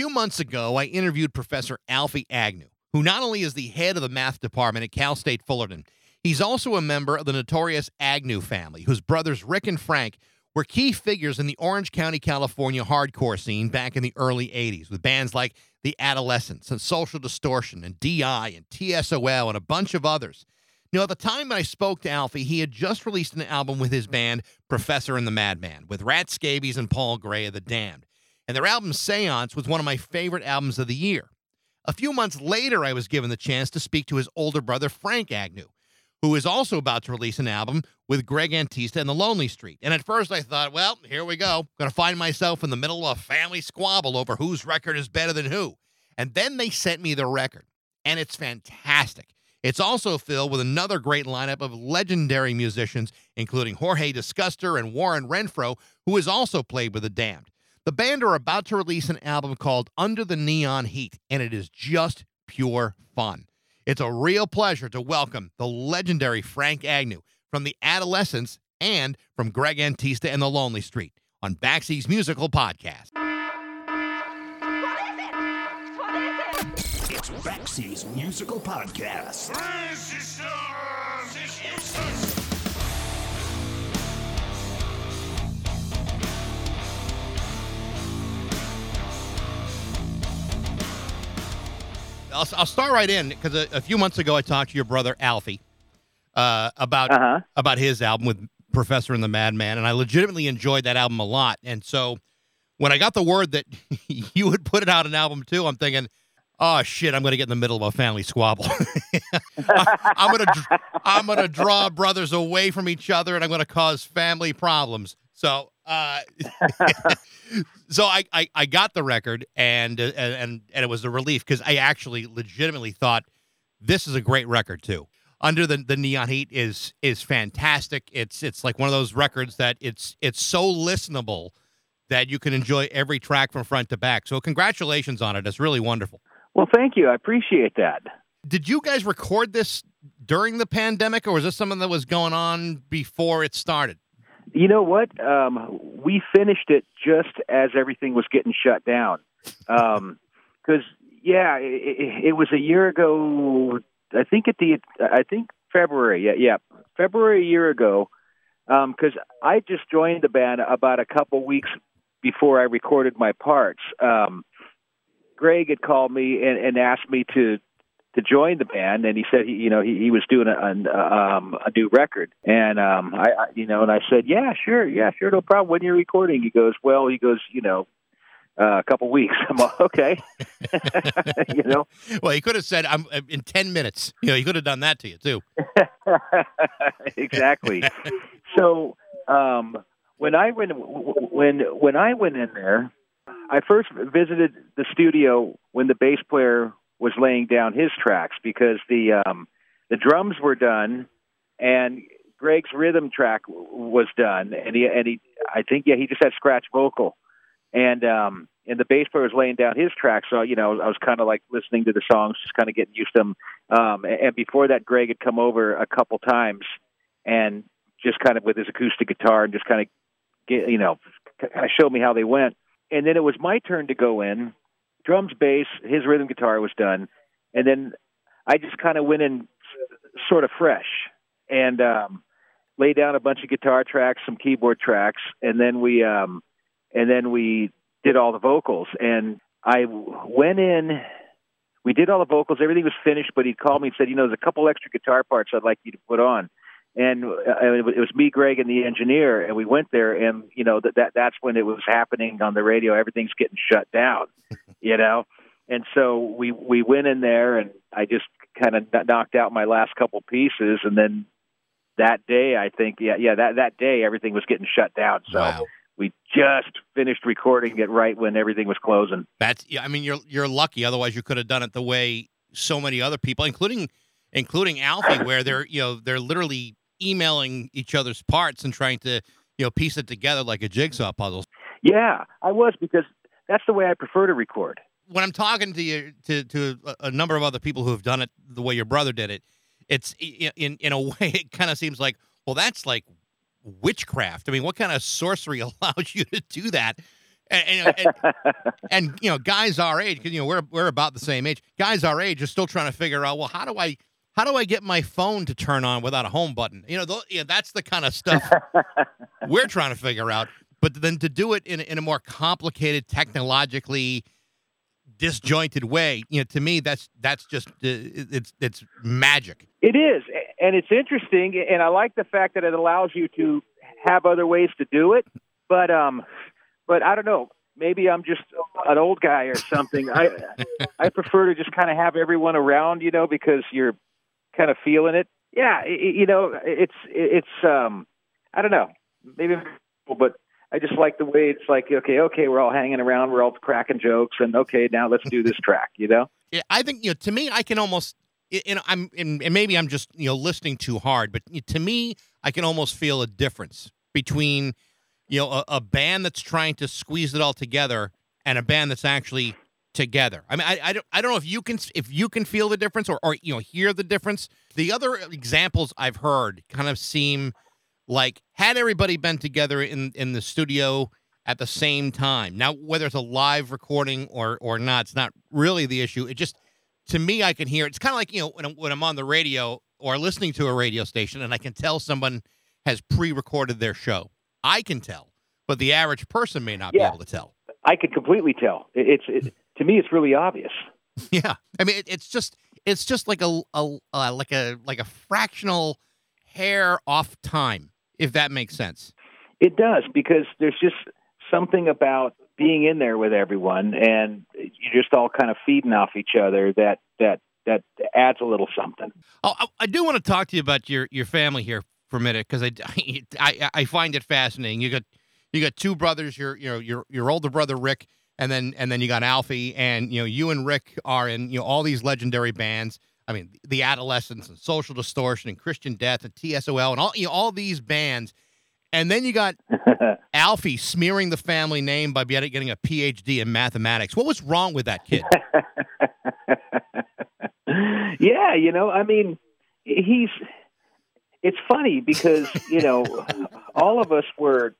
few months ago, I interviewed Professor Alfie Agnew, who not only is the head of the math department at Cal State Fullerton, he's also a member of the notorious Agnew family, whose brothers Rick and Frank were key figures in the Orange County, California hardcore scene back in the early 80s with bands like The Adolescents and Social Distortion and DI and TSOL and a bunch of others. Now, at the time I spoke to Alfie, he had just released an album with his band, Professor and the Madman, with Rat Scabies and Paul Gray of The Damned. And their album, Seance, was one of my favorite albums of the year. A few months later, I was given the chance to speak to his older brother, Frank Agnew, who is also about to release an album with Greg Antista and The Lonely Street. And at first I thought, well, here we go. Gonna find myself in the middle of a family squabble over whose record is better than who. And then they sent me the record, and it's fantastic. It's also filled with another great lineup of legendary musicians, including Jorge Disguster and Warren Renfro, who has also played with The Damned. The band are about to release an album called Under the Neon Heat, and it is just pure fun. It's a real pleasure to welcome the legendary Frank Agnew from the Adolescents and from Greg Antista and the Lonely Street on Baxy's Musical Podcast. What is it? What is it? It's Baxy's Musical Podcast. I'll, I'll start right in because a, a few months ago I talked to your brother Alfie uh, about Uh-huh. about his album with Professor and the Madman, and I legitimately enjoyed that album a lot. And so when I got the word that you would put it out an album too, I'm thinking, oh shit, I'm going to get in the middle of a family squabble. I, am going to I'm going to draw brothers away from each other, and I'm going to cause family problems. So. Uh, so I, I I got the record and uh, and and it was a relief because I actually legitimately thought this is a great record too. Under the the neon heat is is fantastic. It's it's like one of those records that it's it's so listenable that you can enjoy every track from front to back. So congratulations on it. It's really wonderful. Well, thank you. I appreciate that. Did you guys record this during the pandemic or was this something that was going on before it started? You know what? Um, we finished it just as everything was getting shut down. Because yeah, it, it was a year ago. I think at the I think February. Yeah, yeah, February a year ago. Because I just joined the band about a couple weeks before I recorded my parts. Um, Greg had called me and, and asked me to to join the band, and he said he, you know, he, he was doing a, an, um, a new record, and um, I, I, you know, and I said, yeah, sure, yeah, sure, no problem. When you're recording, he goes, well, he goes, you know, uh, a couple weeks. I'm like, okay, you know. Well, he could have said, "I'm in ten minutes." You know, he could have done that to you too. exactly. so um, when I went when when I went in there, I first visited the studio when the bass player was laying down his tracks because the um, the drums were done and Greg's rhythm track was done and he and he I think yeah he just had scratch vocal. And um and the bass player was laying down his track so you know I was kind of like listening to the songs just kind of getting used to them um and, before that Greg had come over a couple times and just kind of with his acoustic guitar and just kind of get you know kind of showed me how they went. And then it was my turn to go in drums, bass, his rhythm guitar was done, and then I just kind of went in sort of fresh and um, laid down a bunch of guitar tracks, some keyboard tracks, and then we um, and then we did all the vocals. And I went in. We did all the vocals. Everything was finished, but he called me and said, "You know, there's a couple extra guitar parts I'd like you to put on." And uh, it was me, Greg, and the engineer, and we went there, and you know that, that that's when it was happening on the radio. Everything's getting shut down, you know, and so we we went in there, and I just kind of knocked out my last couple pieces, and then that day, I think, yeah, yeah, that that day, everything was getting shut down. So. Wow. We just finished recording it right when everything was closing. That's yeah. I mean, you're you're lucky. Otherwise, you could have done it the way so many other people, including including Alfie, where they're you know they're literally emailing each other's parts and trying to you know piece it together like a jigsaw puzzle. Yeah, I was because that's the way I prefer to record. When I'm talking to you to to a- number of other people who have done it the way your brother did it, it's in in a way it kind of seems like well that's like witchcraft. I mean, what kind of sorcery allows you to do that? And, and, and, and, you know, guys our age, because you know we're we're about the same age. Guys our age are still trying to figure out, well, how do I how do I get my phone to turn on without a home button? You know, th- yeah, that's the kind of stuff we're trying to figure out. But then to do it in in a more complicated, technologically disjointed way, you know, to me that's that's just uh, it's it's magic. It is, and it's interesting, and I like the fact that it allows you to have other ways to do it. But um, but I don't know. Maybe I'm just an old guy or something. I I prefer to just kind of have everyone around, you know, because you're kind of feeling it. Yeah, you know, it's it's um, I don't know. Maybe, but I just like the way it's like, okay, okay, we're all hanging around, we're all cracking jokes, and okay, now let's do this track, you know? Yeah, I think you know. To me, I can almost, you know, I'm, and maybe I'm just you know listening too hard, but to me, I can almost feel a difference between, you know, a, a band that's trying to squeeze it all together and a band that's actually together. I mean, I, I don't, I don't know if you can, if you can feel the difference or, or you know, hear the difference. The other examples I've heard kind of seem like had everybody been together in in the studio at the same time. Now, whether it's a live recording or or not, it's not really the issue. It just to me, I can hear it's kind of like you know when I'm, when I'm on the radio or listening to a radio station, and I can tell someone has pre-recorded their show. I can tell, but the average person may not Yeah. be able to tell. I could completely tell. It's it, to me, it's really obvious. Yeah, I mean, it, it's just it's just like a, a uh, like a like a fractional hair off time, if that makes sense. It does because there's just something about being in there with everyone, and you're just all kind of feeding off each other. That that that adds a little something. Oh, I, I do want to talk to you about your your family here for a minute because I, I I find it fascinating. You got you got two brothers. Your you know your your older brother Rick, and then and then you got Alfie, and you know you and Rick are in you know all these legendary bands. I mean, the Adolescents and Social Distortion and Christian Death and TSOL and all you know, all these bands. And then you got Alfie smearing the family name by getting a PhD in mathematics. What was wrong with that kid? yeah, you know, I mean, he's. It's funny because you know, all of us were,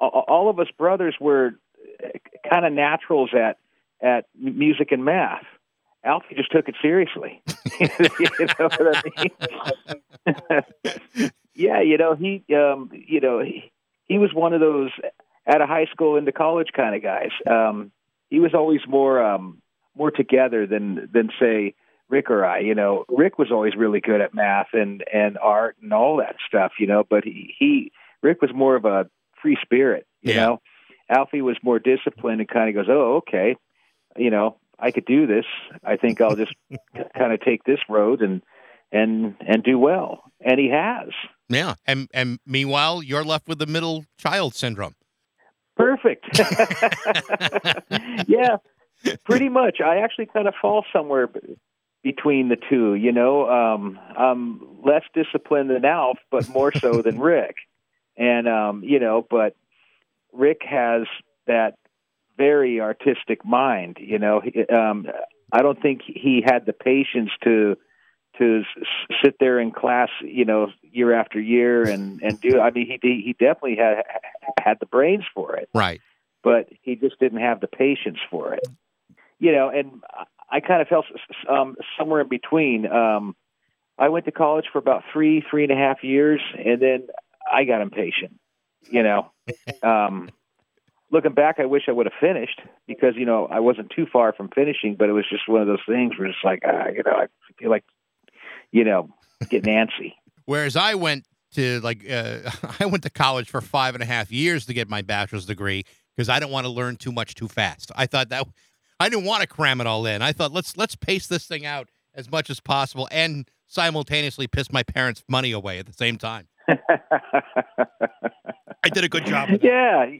all all of us brothers were kind of naturals at at music and math. Alfie just took it seriously. you know what I mean? yeah, you know he, um, you know he, he was one of those out of high school into college kind of guys. Um, he was always more um, more together than than say Rick or I. You know, Rick was always really good at math and and art and all that stuff. You know, but he, he Rick was more of a free spirit. You Yeah. know, Alfie was more disciplined and kind of goes, oh, okay, you know, I could do this. I think I'll just kind of take this road and and and do well. And he has. yeah, and and meanwhile, you're left with the middle child syndrome. Perfect. yeah, pretty much. I actually kind of fall somewhere between the two. You know, um, I'm less disciplined than Alf, but more so than Rick. And um, you know, but Rick has that very artistic mind. You know, He- um, I don't think he had the patience to to sit there in class, you know, year after year and and do. I mean, he he definitely had had the brains for it Right. but he just didn't have the patience for it. You know, and I- kind of felt um, somewhere in between. Um, I went to college for about three, three and a half years, and then I got impatient. You know, um, looking back, I wish I would have finished because you know I wasn't too far from finishing, but it was just one of those things where it's like, ah, you know, I feel like, you know, getting antsy. Whereas I went to like uh, I went to college for five and a half years to get my bachelor's degree because I didn't want to learn too much too fast. I thought that I didn't want to cram it all in. I thought let's let's pace this thing out as much as possible and simultaneously piss my parents' money away at the same time. I did a good job. Yeah.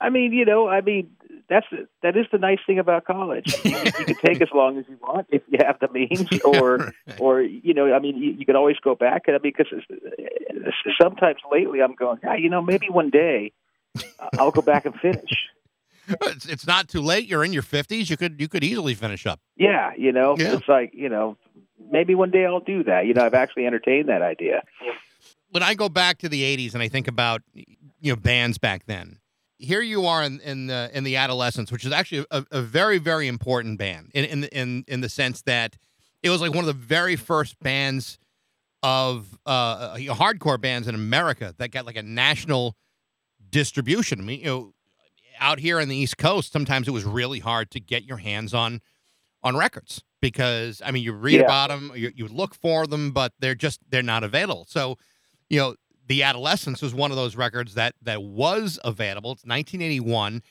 I mean, you know, I mean, that's that is the nice thing about college. You, you can take as long as you want if you have the means, or or you know, I mean, you, you can always go back. And I mean, because sometimes lately I'm going, ah, you know, maybe one day I'll go back and finish. It's, it's not too late. You're in your fifties. You could you could easily finish up. Yeah, you know, Yeah. it's like you know, maybe one day I'll do that. You know, I've actually entertained that idea. when I go back to the '80s and I think about you know bands back then. Here you are in, in the in the Adolescents, which is actually a, a very very important band in in in in the sense that it was like one of the very first bands of uh, hardcore bands in America that got like a national distribution. I mean, you know, out here on the East Coast, sometimes it was really hard to get your hands on on records because I mean, you read Yeah. about them, you, you look for them, but they're just they're not available. So, you know, the Adolescents was one of those records that that was available. It's 1981,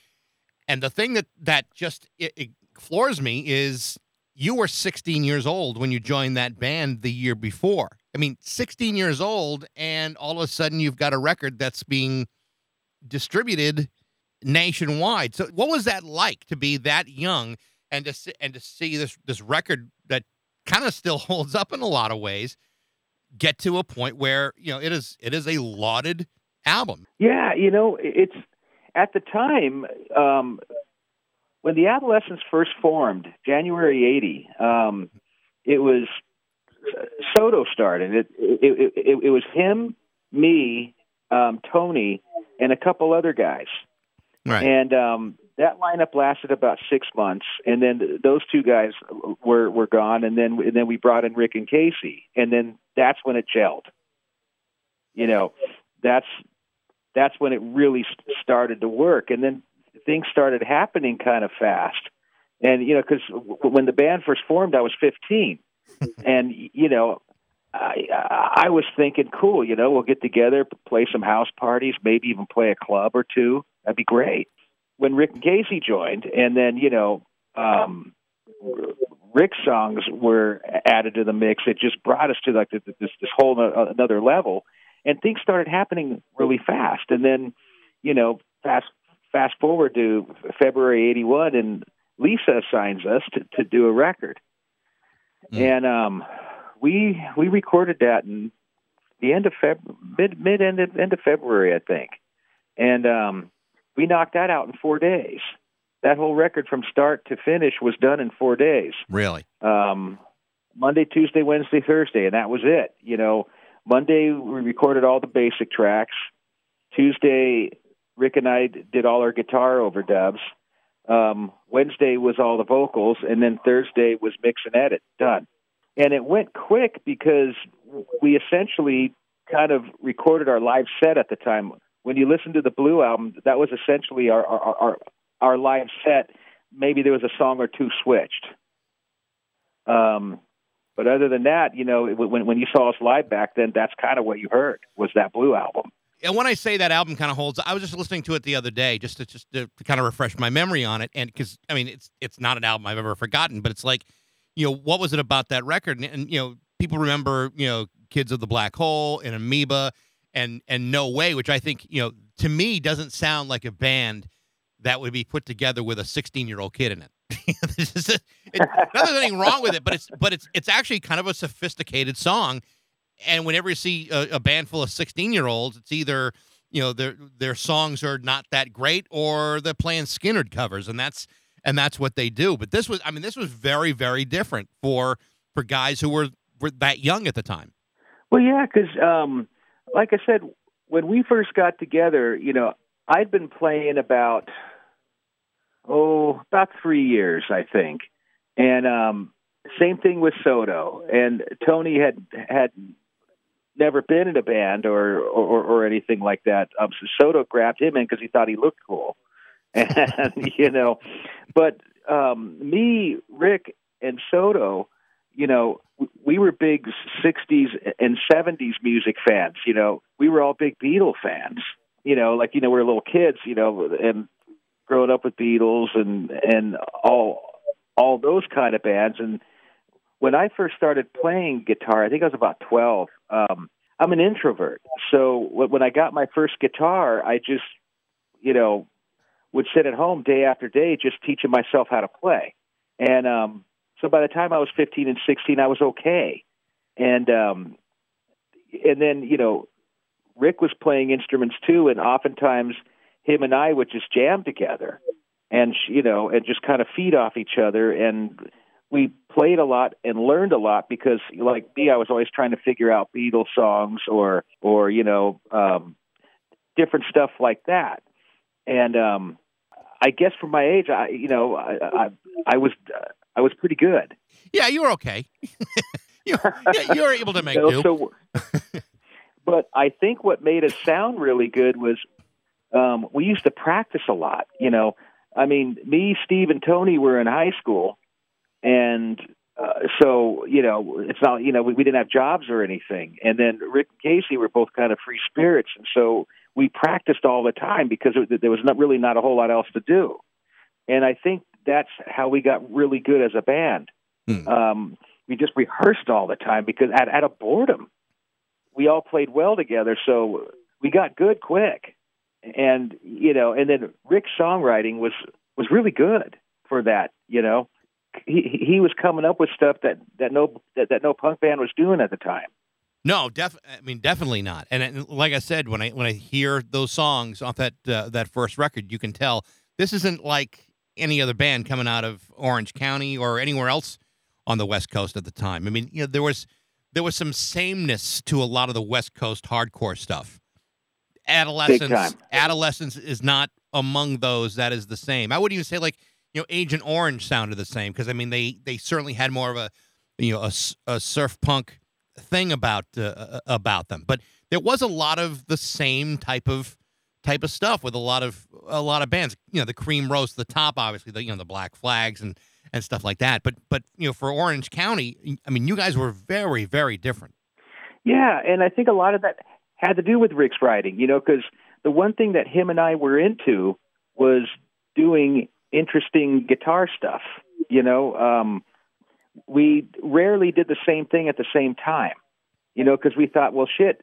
and the thing that that just it, it floors me is you were 16 years old when you joined that band the year before. I mean, 16 years old, and all of a sudden you've got a record that's being distributed nationwide. So, what was that like to be that young and to see, and to see this this record that kind of still holds up in a lot of ways get to a point where you know it is it is a lauded album. Yeah, you know, it's at the time um, when the Adolescents first formed, January '80. Um, it was Soto started. It it, it it was him, me, um, Tony, and a couple other guys. Right. And um, that lineup lasted about six months, and then those two guys were were gone, and then and then we brought in Rick and Casey, and then that's when it gelled. You know, that's that's when it really started to work, and then things started happening kind of fast. And you know, because when the band first formed, I was 15, and you know, I I was thinking, cool, you know, we'll get together, play some house parties, maybe even play a club or two. That'd be great. When Rick Casey joined, and then you know, um, Rick's songs were added to the mix. It just brought us to like this this, whole no, another level, and things started happening really fast. And then, you know, fast fast forward to February '81, and Lisa assigns us to, to do a record, Mm. and um, we we recorded that in the end of Feb mid mid end of, end of February, I think, and um, we knocked that out in four days. That whole record from start to finish was done in four days Really. um, Monday, Tuesday, Wednesday, Thursday, and that was it. You know, Monday we recorded all the basic tracks. Tuesday, Rick and I did all our guitar overdubs. Um, Wednesday was all the vocals, and then Thursday was mix and edit. Done. And it went quick because we essentially kind of recorded our live set at the time. When you listen to the Blue album, that was essentially our our our, our live set. Maybe there was a song or two switched. Um, but other than that, you know, when when you saw us live back then, that's kind of what you heard was that Blue album. And when I say that album kind of holds, I was just listening to it the other day, just to just to, to kind of refresh my memory on it, and because I mean, it's it's not an album I've ever forgotten, but it's like, you know, what was it about that record? And, and you know, people remember, you know, Kids of the Black Hole and Amoeba and and No Way, which I think, you know, to me doesn't sound like a band that would be put together with a 16 year old kid in it. Not there's anything wrong with it, but it's but it's it's actually kind of a sophisticated song. And whenever you see a, a band full of 16 year olds, it's either you know their their songs are not that great or they're playing Skynyrd covers, and that's and that's what they do. But this was, I mean, this was very very different for for guys who were were that young at the time. Well, yeah, because um, like I said, when we first got together, you know, I'd been playing about oh about three years, I think, and um, same thing with Soto. And Tony had had never been in a band or or, or anything like that. Um, so Soto grabbed him in because he thought he looked cool, and you know, but um, me, Rick, and Soto, you know, we were big '60s and '70s music fans. You know, we were all big Beatle fans. You know, like you know, we were little kids. You know, and growing up with Beatles and and all all those kind of bands. And when I first started playing guitar, I think I was about twelve. Um, I'm an introvert, so when I got my first guitar, I just, you know, would sit at home day after day just teaching myself how to play. And um, so by the time I was 15 and 16, I was okay. And um, and then you know, Rick was playing instruments too, and oftentimes him and I would just jam together, and you know, and just kind of feed off each other. And we played a lot and learned a lot because, like me, I was always trying to figure out Beatles songs or or you know. Um, different stuff like that. And um, I guess for my age, I you know I I, I was uh, I was pretty good. Yeah, you were okay. you, yeah, you were able to make know, do. so, but I think what made us sound really good was um, we used to practice a lot. You know, I mean, me, Steve, and Tony were in high school, and uh, so you know, it's not you know we, we didn't have jobs or anything. And then Rick and Casey were both kind of free spirits, and so we practiced all the time because it, there was not really not a whole lot else to do. And I think that's how we got really good as a band. Hmm. Um, we just rehearsed all the time because out, out of boredom, we all played well together. So we got good quick, and you know, and then Rick's songwriting was was really good for that. You know, he he was coming up with stuff that that no that, that no punk band was doing at the time. No, def. I mean, definitely not. And, and like I said, when I when I hear those songs off that uh, that first record, you can tell this isn't like any other band coming out of Orange County or anywhere else on the West Coast at the time. I mean, you know, there was there was some sameness to a lot of the West Coast hardcore stuff. Adolescents, adolescents is not among those that is the same. I wouldn't even say like you know Agent Orange sounded the same because I mean they they certainly had more of a you know a surf punk thing about uh, about them, but there was a lot of the same type of type of stuff with a lot of a lot of bands. You know, the Cream Rose, the top, obviously, the you know the Black Flags and and stuff like that. But but you know, for Orange County, I mean, you guys were very very different. Yeah, and I think a lot of that had to do with Rick's writing, you know, because the one thing that him and I were into was doing interesting guitar stuff. You know, um, we rarely did the same thing at the same time, you know, because we thought, well, shit,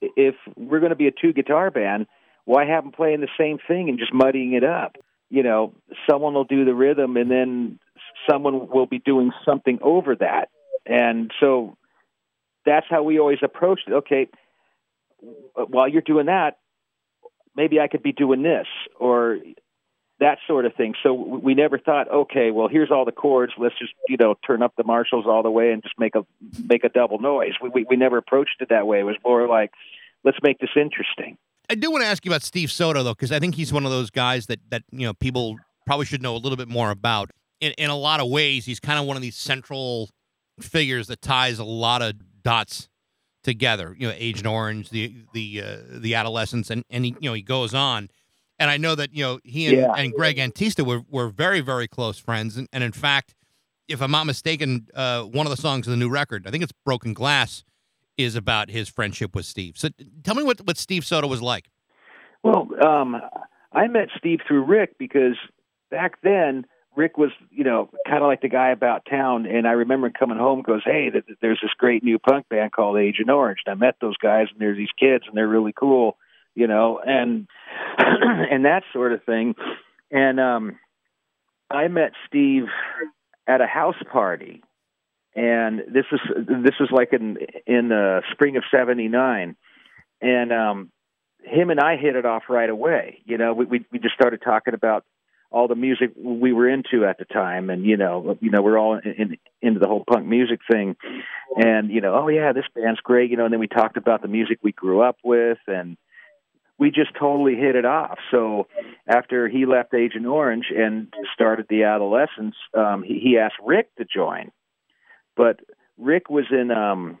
if we're going to be a two guitar band, why have them playing the same thing and just muddying it up? You know, someone will do the rhythm and then someone will be doing something over that. And so that's how we always approached it. Okay, while you're doing that, maybe I could be doing this or that sort of thing. So we never thought, okay, well, here's all the chords. Let's just you know turn up the Marshalls all the way and just make a make a double noise. We we, we never approached it that way. It was more like, let's make this interesting. I do want to ask you about Steve Soto though, because I think he's one of those guys that that you know people probably should know a little bit more about. In in a lot of ways, he's kind of one of these central figures that ties a lot of dots together. You know, Agent Orange, the the uh, the adolescents, and and he you know he goes on. And I know that you know he and, Yeah. and Greg Antista were were very very close friends, and, and in fact, if I'm not mistaken, uh, one of the songs of the new record, I think it's "Broken Glass," is about his friendship with Steve. So tell me what what Steve Soto was like. Well, um, I met Steve through Rick because back then Rick was, you know, kind of like the guy about town. And I remember coming home, goes, "Hey, th- th- there's this great new punk band called Agent Orange." And I met those guys, and there's these kids, and they're really cool, you know, and and that sort of thing. And um, I met Steve at a house party, and this was this was like in in the spring of '79, and um, him and I hit it off right away. You know, we we, we just started talking about all the music we were into at the time, and you know, you know, we're all in, in, into the whole punk music thing, and you know, oh yeah, this band's great, you know, and then we talked about the music we grew up with, and we just totally hit it off. So after he left Agent Orange and started the Adolescents, um, he, he asked Rick to join, but Rick was in um,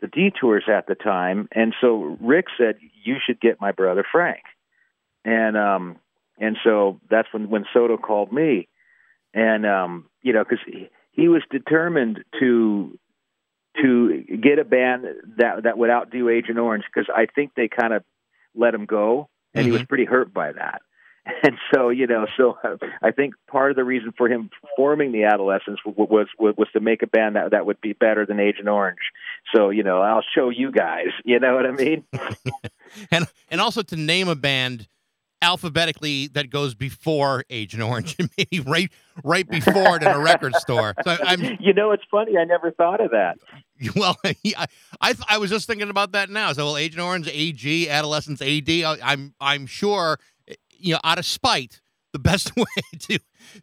the Detours at the time, and so Rick said, "You should get my brother Frank," and um, and so that's when when Soto called me, and um, you know, because he, he was determined to to get a band that that would outdo Agent Orange because I think they kind of let him go, and he was pretty hurt by that. And so, you know, so I think part of the reason for him forming the Adolescents was was, was to make a band that that would be better than Agent Orange. So, you know, I'll show you guys. You know what I mean? and and also to name a band alphabetically that goes before Agent Orange and maybe right right before it in a record store. So I'm you know, it's funny. I never thought of that. well, I, I I was just thinking about that now. So well, Agent Orange, AG, Adolescents, AD. I- I'm I'm sure you know out of spite. The best way to,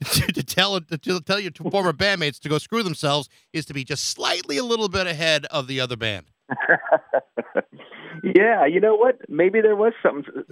to to tell to tell your former bandmates to go screw themselves is to be just slightly a little bit ahead of the other band. Yeah, you know what? Maybe there was something.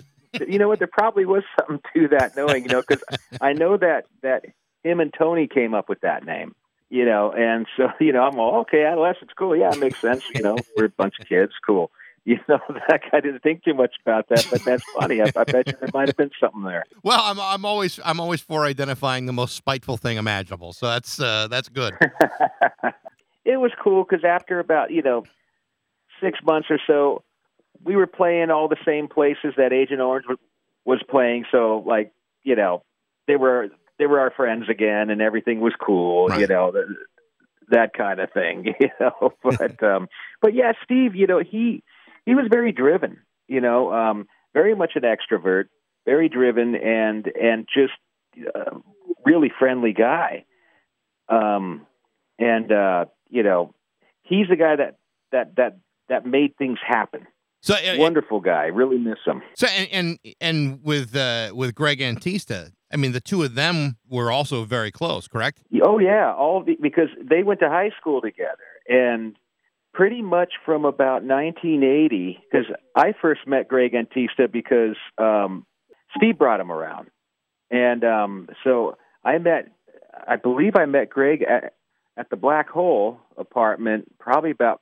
You know what? There probably was something to that, knowing you know, because I know that that him and Tony came up with that name. You know, and so you know, I'm all okay. Adolescents, cool. Yeah, it makes sense. You know, we're a bunch of kids, cool. You know, that I didn't think too much about that, but that's funny. I, I bet you there might have been something there. Well, I'm I'm always I'm always for identifying the most spiteful thing imaginable. So that's uh, that's good. it was cool because after about you know six months or so, we were playing all the same places that Agent Orange was playing. So like you know, they were they were our friends again, and everything was cool. Right. You know. that kind of thing, you know. But um but yeah, Steve, you know, he he was very driven, you know, um very much an extrovert, very driven and and just uh, really friendly guy. Um and uh you know, he's the guy that that that that made things happen. So uh, Wonderful guy. Really miss him. so and and, and with uh, with Greg Antista, I mean the two of them were also very close, correct? Oh yeah, all the, because they went to high school together, and pretty much from about 1980. Because I first met Greg Antista because um, Steve brought him around, and um, so I met. I believe I met Greg at, at the Black Hole apartment probably about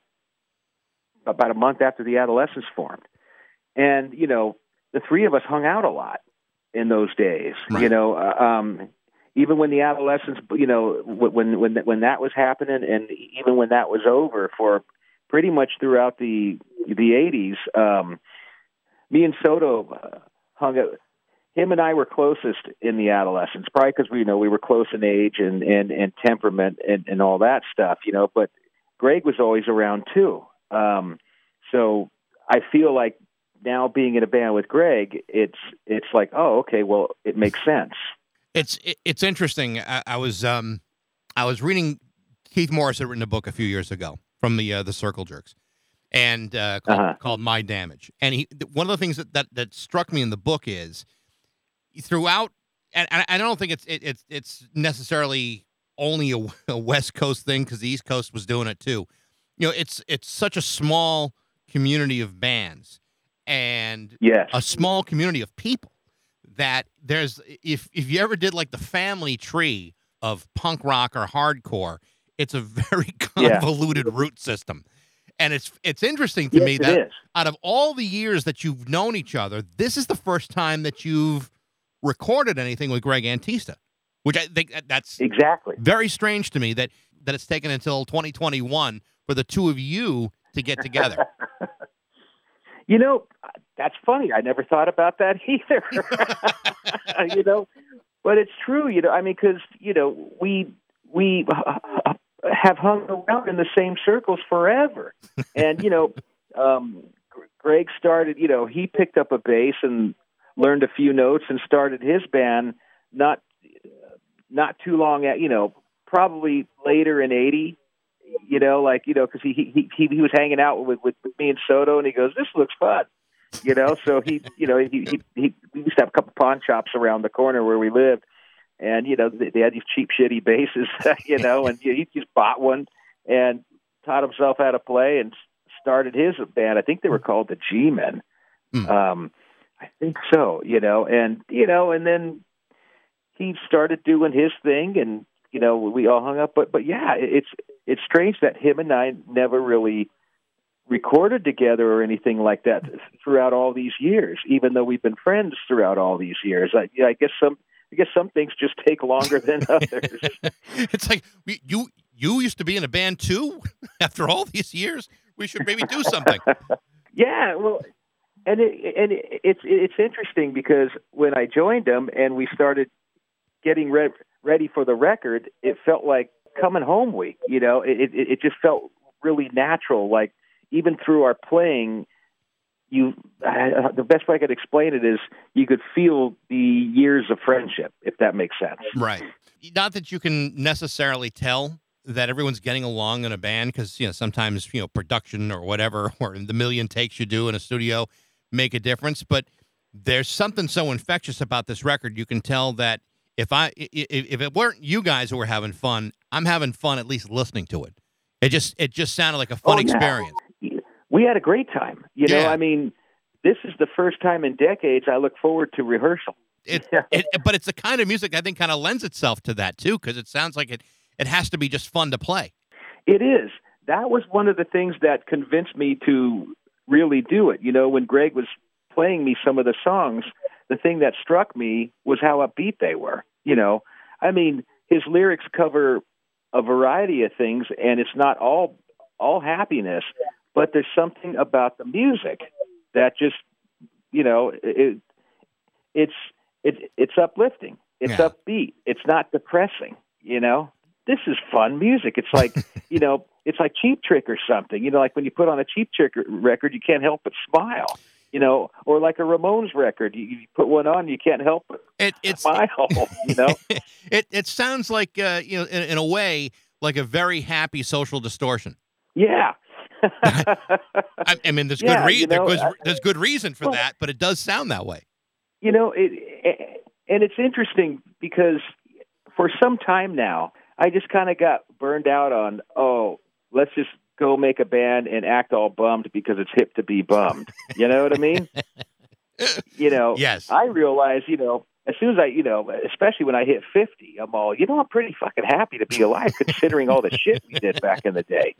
about a month after the Adolescents formed, and you know the three of us hung out a lot in those days. Right. You know, uh, um, even when the adolescents, you know, when when when that was happening, and even when that was over for pretty much throughout the the eighties, um, me and Soto uh, hung out. Him and I were closest in the adolescents, probably because we you know we were close in age and and and temperament and and all that stuff, you know. But Greg was always around too, um, so I feel like now being in a band with Greg, it's it's like, oh, okay, well, it makes sense. It's it's interesting. I, I was um I was reading Keith Morris had written a book a few years ago from the uh, the Circle Jerks, and uh, called, Uh-huh. called My Damage. And he one of the things that, that that struck me in the book is throughout, and, and I don't think it's it, it's it's necessarily only a, a West Coast thing because the East Coast was doing it too. You know, it's it's such a small community of bands and Yes. a small community of people that there's if if you ever did like the family tree of punk rock or hardcore, it's a very Yeah. convoluted root system. And it's it's interesting to yes, me that out of all the years that you've known each other, this is the first time that you've recorded anything with Greg Antista, which I think that's Exactly. very strange to me that that it's taken until 2021 for the two of you to get together. You know, that's funny. I never thought about that either. you know, but it's true. You know, I mean, because you know, we we have hung around in the same circles forever, and you know, um, Greg started. You know, he picked up a bass and learned a few notes and started his band. Not not too long at you know, probably later in '80 you know, like you know, because he he he he was hanging out with, with me and Soto, and he goes, "This looks fun," you know. So he, you know, he he he we used to have a couple pawn shops around the corner where we lived, and you know, they, they had these cheap, shitty basses, you know, and he just bought one and taught himself how to play and started his band. I think they were called the G Men. Hmm. Um, I think so, you know, and you know, and then he started doing his thing, and you know, we all hung up. But but yeah, it's it's strange that him and I never really recorded together or anything like that throughout all these years, even though we've been friends throughout all these years. I, yeah, I guess some I guess some things just take longer than others. it's like you you used to be in a band too. After all these years, we should maybe do something. yeah, well, and it, and it, it's it's interesting because when I joined them and we started getting re- ready for the record, it felt like coming home week. You know, it, it it just felt really natural. Like even through our playing, you uh, the best way I could explain it is you could feel the years of friendship, if that makes sense. Right. Not that you can necessarily tell that everyone's getting along in a band because you know sometimes you know production or whatever or the million takes you do in a studio make a difference, but there's something so infectious about this record. You can tell that if I if it weren't you guys who were having fun, I'm having fun at least listening to it. It just it just sounded like a fun Oh, yeah. experience. We had a great time. You know, Yeah. I mean, this is the first time in decades I look forward to rehearsal. It, Yeah. it, but it's the kind of music I think kind of lends itself to that too, because it sounds like it. It has to be just fun to play. It is. That was one of the things that convinced me to really do it. You know, when Greg was playing me some of the songs, the thing that struck me was how upbeat they were. You know, I mean, his lyrics cover a variety of things, and it's not all all happiness, but there's something about the music that just, you know, it, it's it, it's uplifting. It's Yeah. upbeat. It's not depressing. You know, this is fun music. It's like you know, it's like Cheap Trick or something. You know, like when you put on a Cheap Trick record, you can't help but smile. You know, or like a Ramones record, you, you put one on, you can't help but It, it's smile. You know, it it sounds like uh, you know in, in a way like a very happy social distortion. yeah. I, I mean, there's Yeah, good re- you know, goes- I- there's good reason for Well- that, but it does sound that way. you know it, it and it's interesting because for some time now i just kind of got burned out on oh let's just go make a band and act all bummed because it's hip to be bummed you know what i mean you know Yes. i realize you know as soon as i you know especially when i hit 50 i'm all you know i'm pretty fucking happy to be alive considering all the shit we did back in the day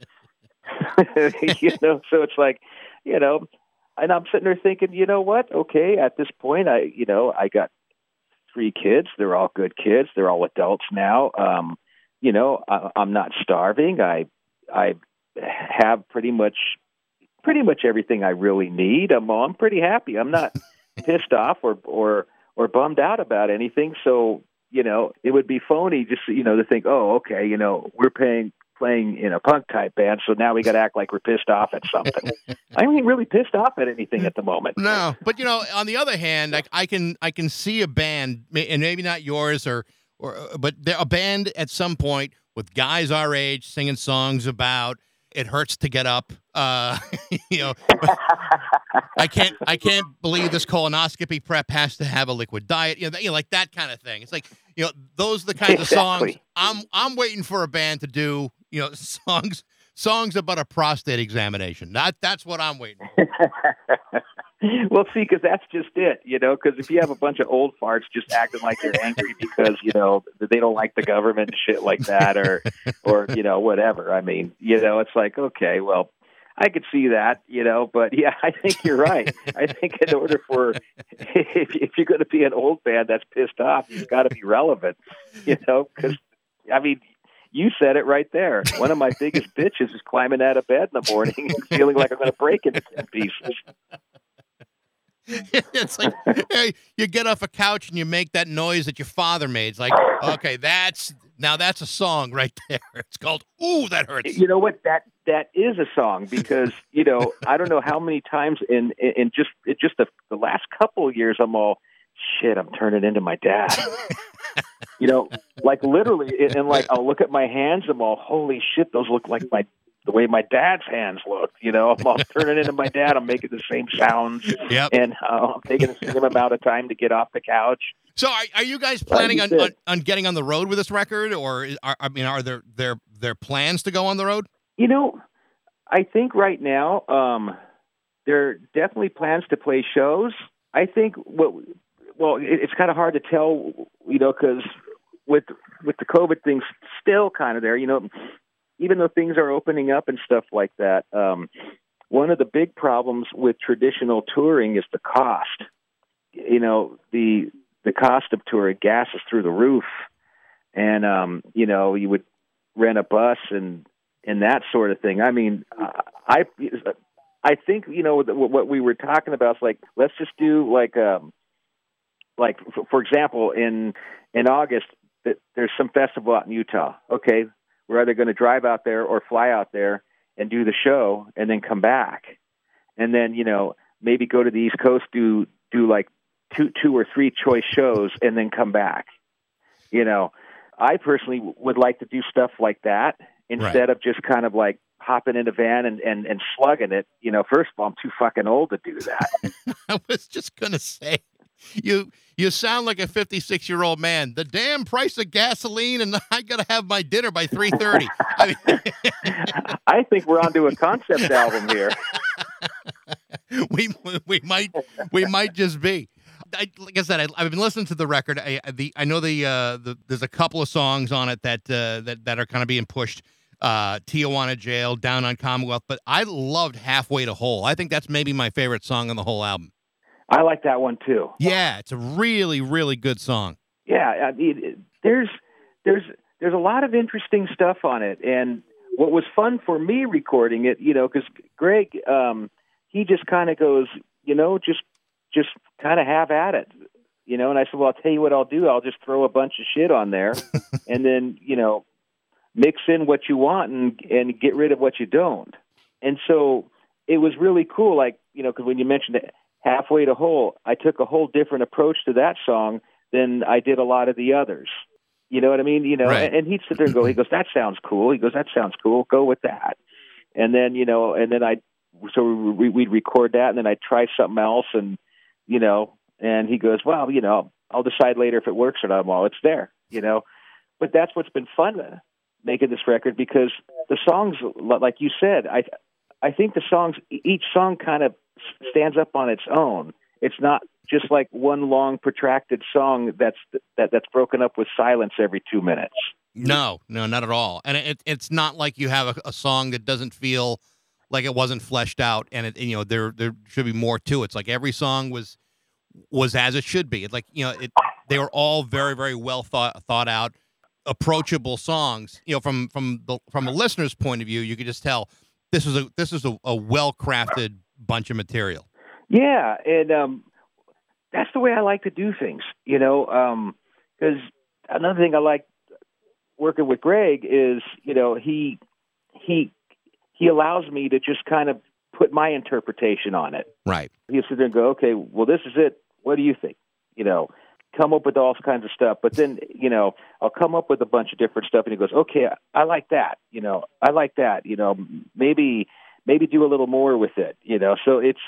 you know so it's like you know and I'm sitting there thinking, you know what? Okay, at this point, I, you know, I got three kids. They're all good kids. They're all adults now. Um, you know, I, I'm not starving. I, I have pretty much, pretty much everything I really need. I'm, I'm pretty happy. I'm not pissed off or, or, or bummed out about anything. So, you know, it would be phony just, you know, to think, oh, okay, you know, we're paying, playing in a punk type band, so now we got to act like we're pissed off at something. I ain't really pissed off at anything at the moment. No, but you know, on the other hand, I, I can I can see a band, and maybe not yours, or or but a band at some point with guys our age singing songs about it hurts to get up. Uh, you know, I can't I can't believe this colonoscopy prep has to have a liquid diet. You know, you know, like that kind of thing. It's like you know, those are the kinds of songs I'm I'm waiting for a band to do. You know, songs songs about a prostate examination. That that's what I'm waiting. For. well, see, because that's just it, you know. Because if you have a bunch of old farts just acting like they're angry because you know they don't like the government and shit like that, or or you know whatever. I mean, you know, it's like okay, well, I could see that, you know. But yeah, I think you're right. I think in order for if, if you're going to be an old band that's pissed off, you've got to be relevant, you know. Because I mean. You said it right there. One of my biggest bitches is climbing out of bed in the morning and feeling like I'm going to break into ten pieces. it's like hey, you get off a couch and you make that noise that your father made. It's like, okay, that's now that's a song right there. It's called "Ooh, that hurts." You know what? That that is a song because you know I don't know how many times in in just in just the, the last couple of years I'm all shit. I'm turning into my dad. You know, like literally, and like I'll look at my hands. And I'm all holy shit. Those look like my the way my dad's hands look. You know, I'm all turning into my dad. I'm making the same sounds, Yep. and uh, I'm taking the same amount of time to get off the couch. So, are, are you guys planning on, you on said. on getting on the road with this record, or is- are, I mean, are there there there plans to go on the road? You know, I think right now um, there are definitely plans to play shows. I think what well, it, it's kind of hard to tell, you know, because with with the COVID thing still kind of there, you know, even though things are opening up and stuff like that. Um, one of the big problems with traditional touring is the cost. You know, the the cost of touring, gas is through the roof, and um, you know, you would rent a bus and and that sort of thing. I mean, I I think you know what we were talking about is like let's just do like um like f- for example in in August th- there's some festival out in Utah. Okay, we're either going to drive out there or fly out there and do the show and then come back, and then you know maybe go to the East Coast do do like two two or three choice shows and then come back. You know, I personally would like to do stuff like that instead of just kind of like hopping in a van and, and, and slugging it. You know, first of all, I'm too fucking old to do that. I was just gonna say, you you sound like a 56 year old man. The damn price of gasoline, and I gotta have my dinner by 3:30. I mean, I think we're onto a concept album here. we we might we might just be. I, like I said, I, have been listening to the record. I the I know the uh, the there's a couple of songs on it that uh, that that are kind of being pushed. Uh, Tijuana Jail, Down on Commonwealth, but I loved Halfway to Whole. I think that's maybe my favorite song on the whole album. I like that one too. Yeah, it's a really really good song. Yeah, I mean, there's there's there's a lot of interesting stuff on it, and what was fun for me recording it, you know, because Greg, um, he just kind of goes, you know, just just kind of have at it, you know. And I said, well, I'll tell you what I'll do. I'll just throw a bunch of shit on there, and then you know, mix in what you want and and get rid of what you don't. And so it was really cool, like you know, because when you mentioned it, halfway to whole, I took a whole different approach to that song than I did a lot of the others. You know what I mean? You know, Right. and, and he'd sit there and go, he goes, that sounds cool. He goes, that sounds cool. Go with that. And then, you know, and then I, so we, we'd record that and then I'd try something else and, you know, and he goes, well, you know, I'll decide later if it works or not. Well, it's there, you know, but that's what's been fun uh, making this record because the songs, like you said, I, I think the songs, each song kind of stands up on its own. It's not just like one long protracted song that's that that's broken up with silence every two minutes. No, no, not at all. And it, it's not like you have a, a song that doesn't feel like it wasn't fleshed out, and it, you know, there there should be more to it. It's like every song was was as it should be. It's like you know, it they were all very very well thought thought out, approachable songs. You know, from from the from a listener's point of view, you could just tell this is a this is a, a well crafted bunch of material. Yeah, and um, that's the way I like to do things, you know. Because another thing I like working with Greg is, you know, he he he allows me to just kind of put my interpretation on it. Right. He'll sit there and go, okay, well, this is it. What do you think? You know, come up with all kinds of stuff. But then, you know, I'll come up with a bunch of different stuff, and he goes, okay, I, I like that. You know, I like that. You know, maybe maybe do a little more with it. You know, so it's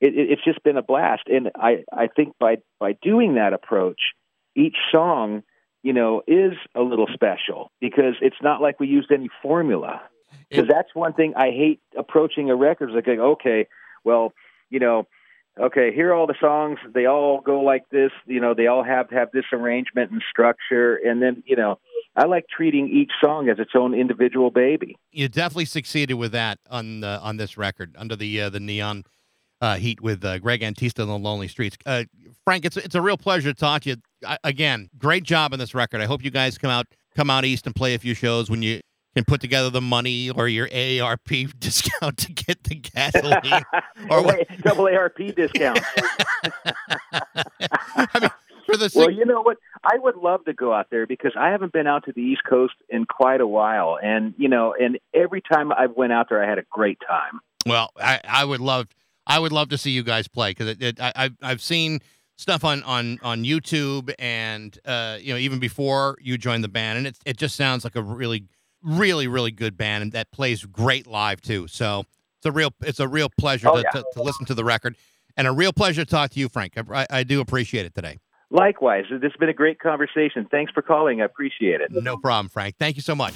it, it- it's just been a blast, and I I think by by doing that approach, each song, you know, is a little special because it's not like we used any formula. Because that's one thing I hate approaching a record. Is like, okay, well, you know, okay, here are all the songs. They all go like this. You know, they all have have this arrangement and structure. And then, you know, I like treating each song as its own individual baby. you definitely succeeded with that on on this record under the uh, the neon uh, heat with uh, Greg Antista and the Lonely Streets. Uh, Frank, it's it's a real pleasure to talk to you I, again. Great job on this record. I hope you guys come out come out east and play a few shows when you can put together the money or your AARP discount to get the gasoline. Or what- double AARP discount. I mean, for the well, you know what? I would love to go out there because I haven't been out to the East Coast in quite a while, and you know, and every time I went out there, I had a great time. Well, I, I would love I would love to see you guys play because it, it, I I've, I've seen stuff on on on YouTube and uh, you know even before you joined the band and it it just sounds like a really really really good band and that plays great live too. So it's a real it's a real pleasure Oh, to, yeah. to, to listen to the record and a real pleasure to talk to you, Frank. I, I, I do appreciate it today. Likewise, this has been a great conversation. Thanks for calling. I appreciate it. No problem, Frank. Thank you so much.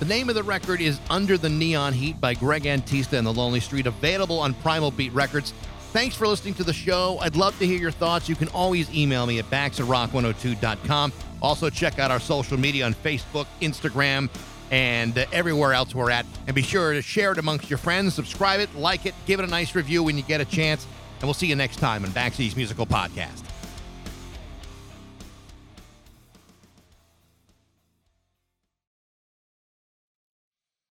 The name of the record is Under the Neon Heat by Greg Antista and the Lonely Street, available on Primal Beat Records. Thanks for listening to the show. I'd love to hear your thoughts. You can always email me at bax at rock102.com. Also, check out our social media on Facebook, Instagram, and uh, everywhere else we're at. And be sure to share it amongst your friends, subscribe it, like it, give it a nice review when you get a chance. And we'll see you next time on Baxi's Musical Podcast.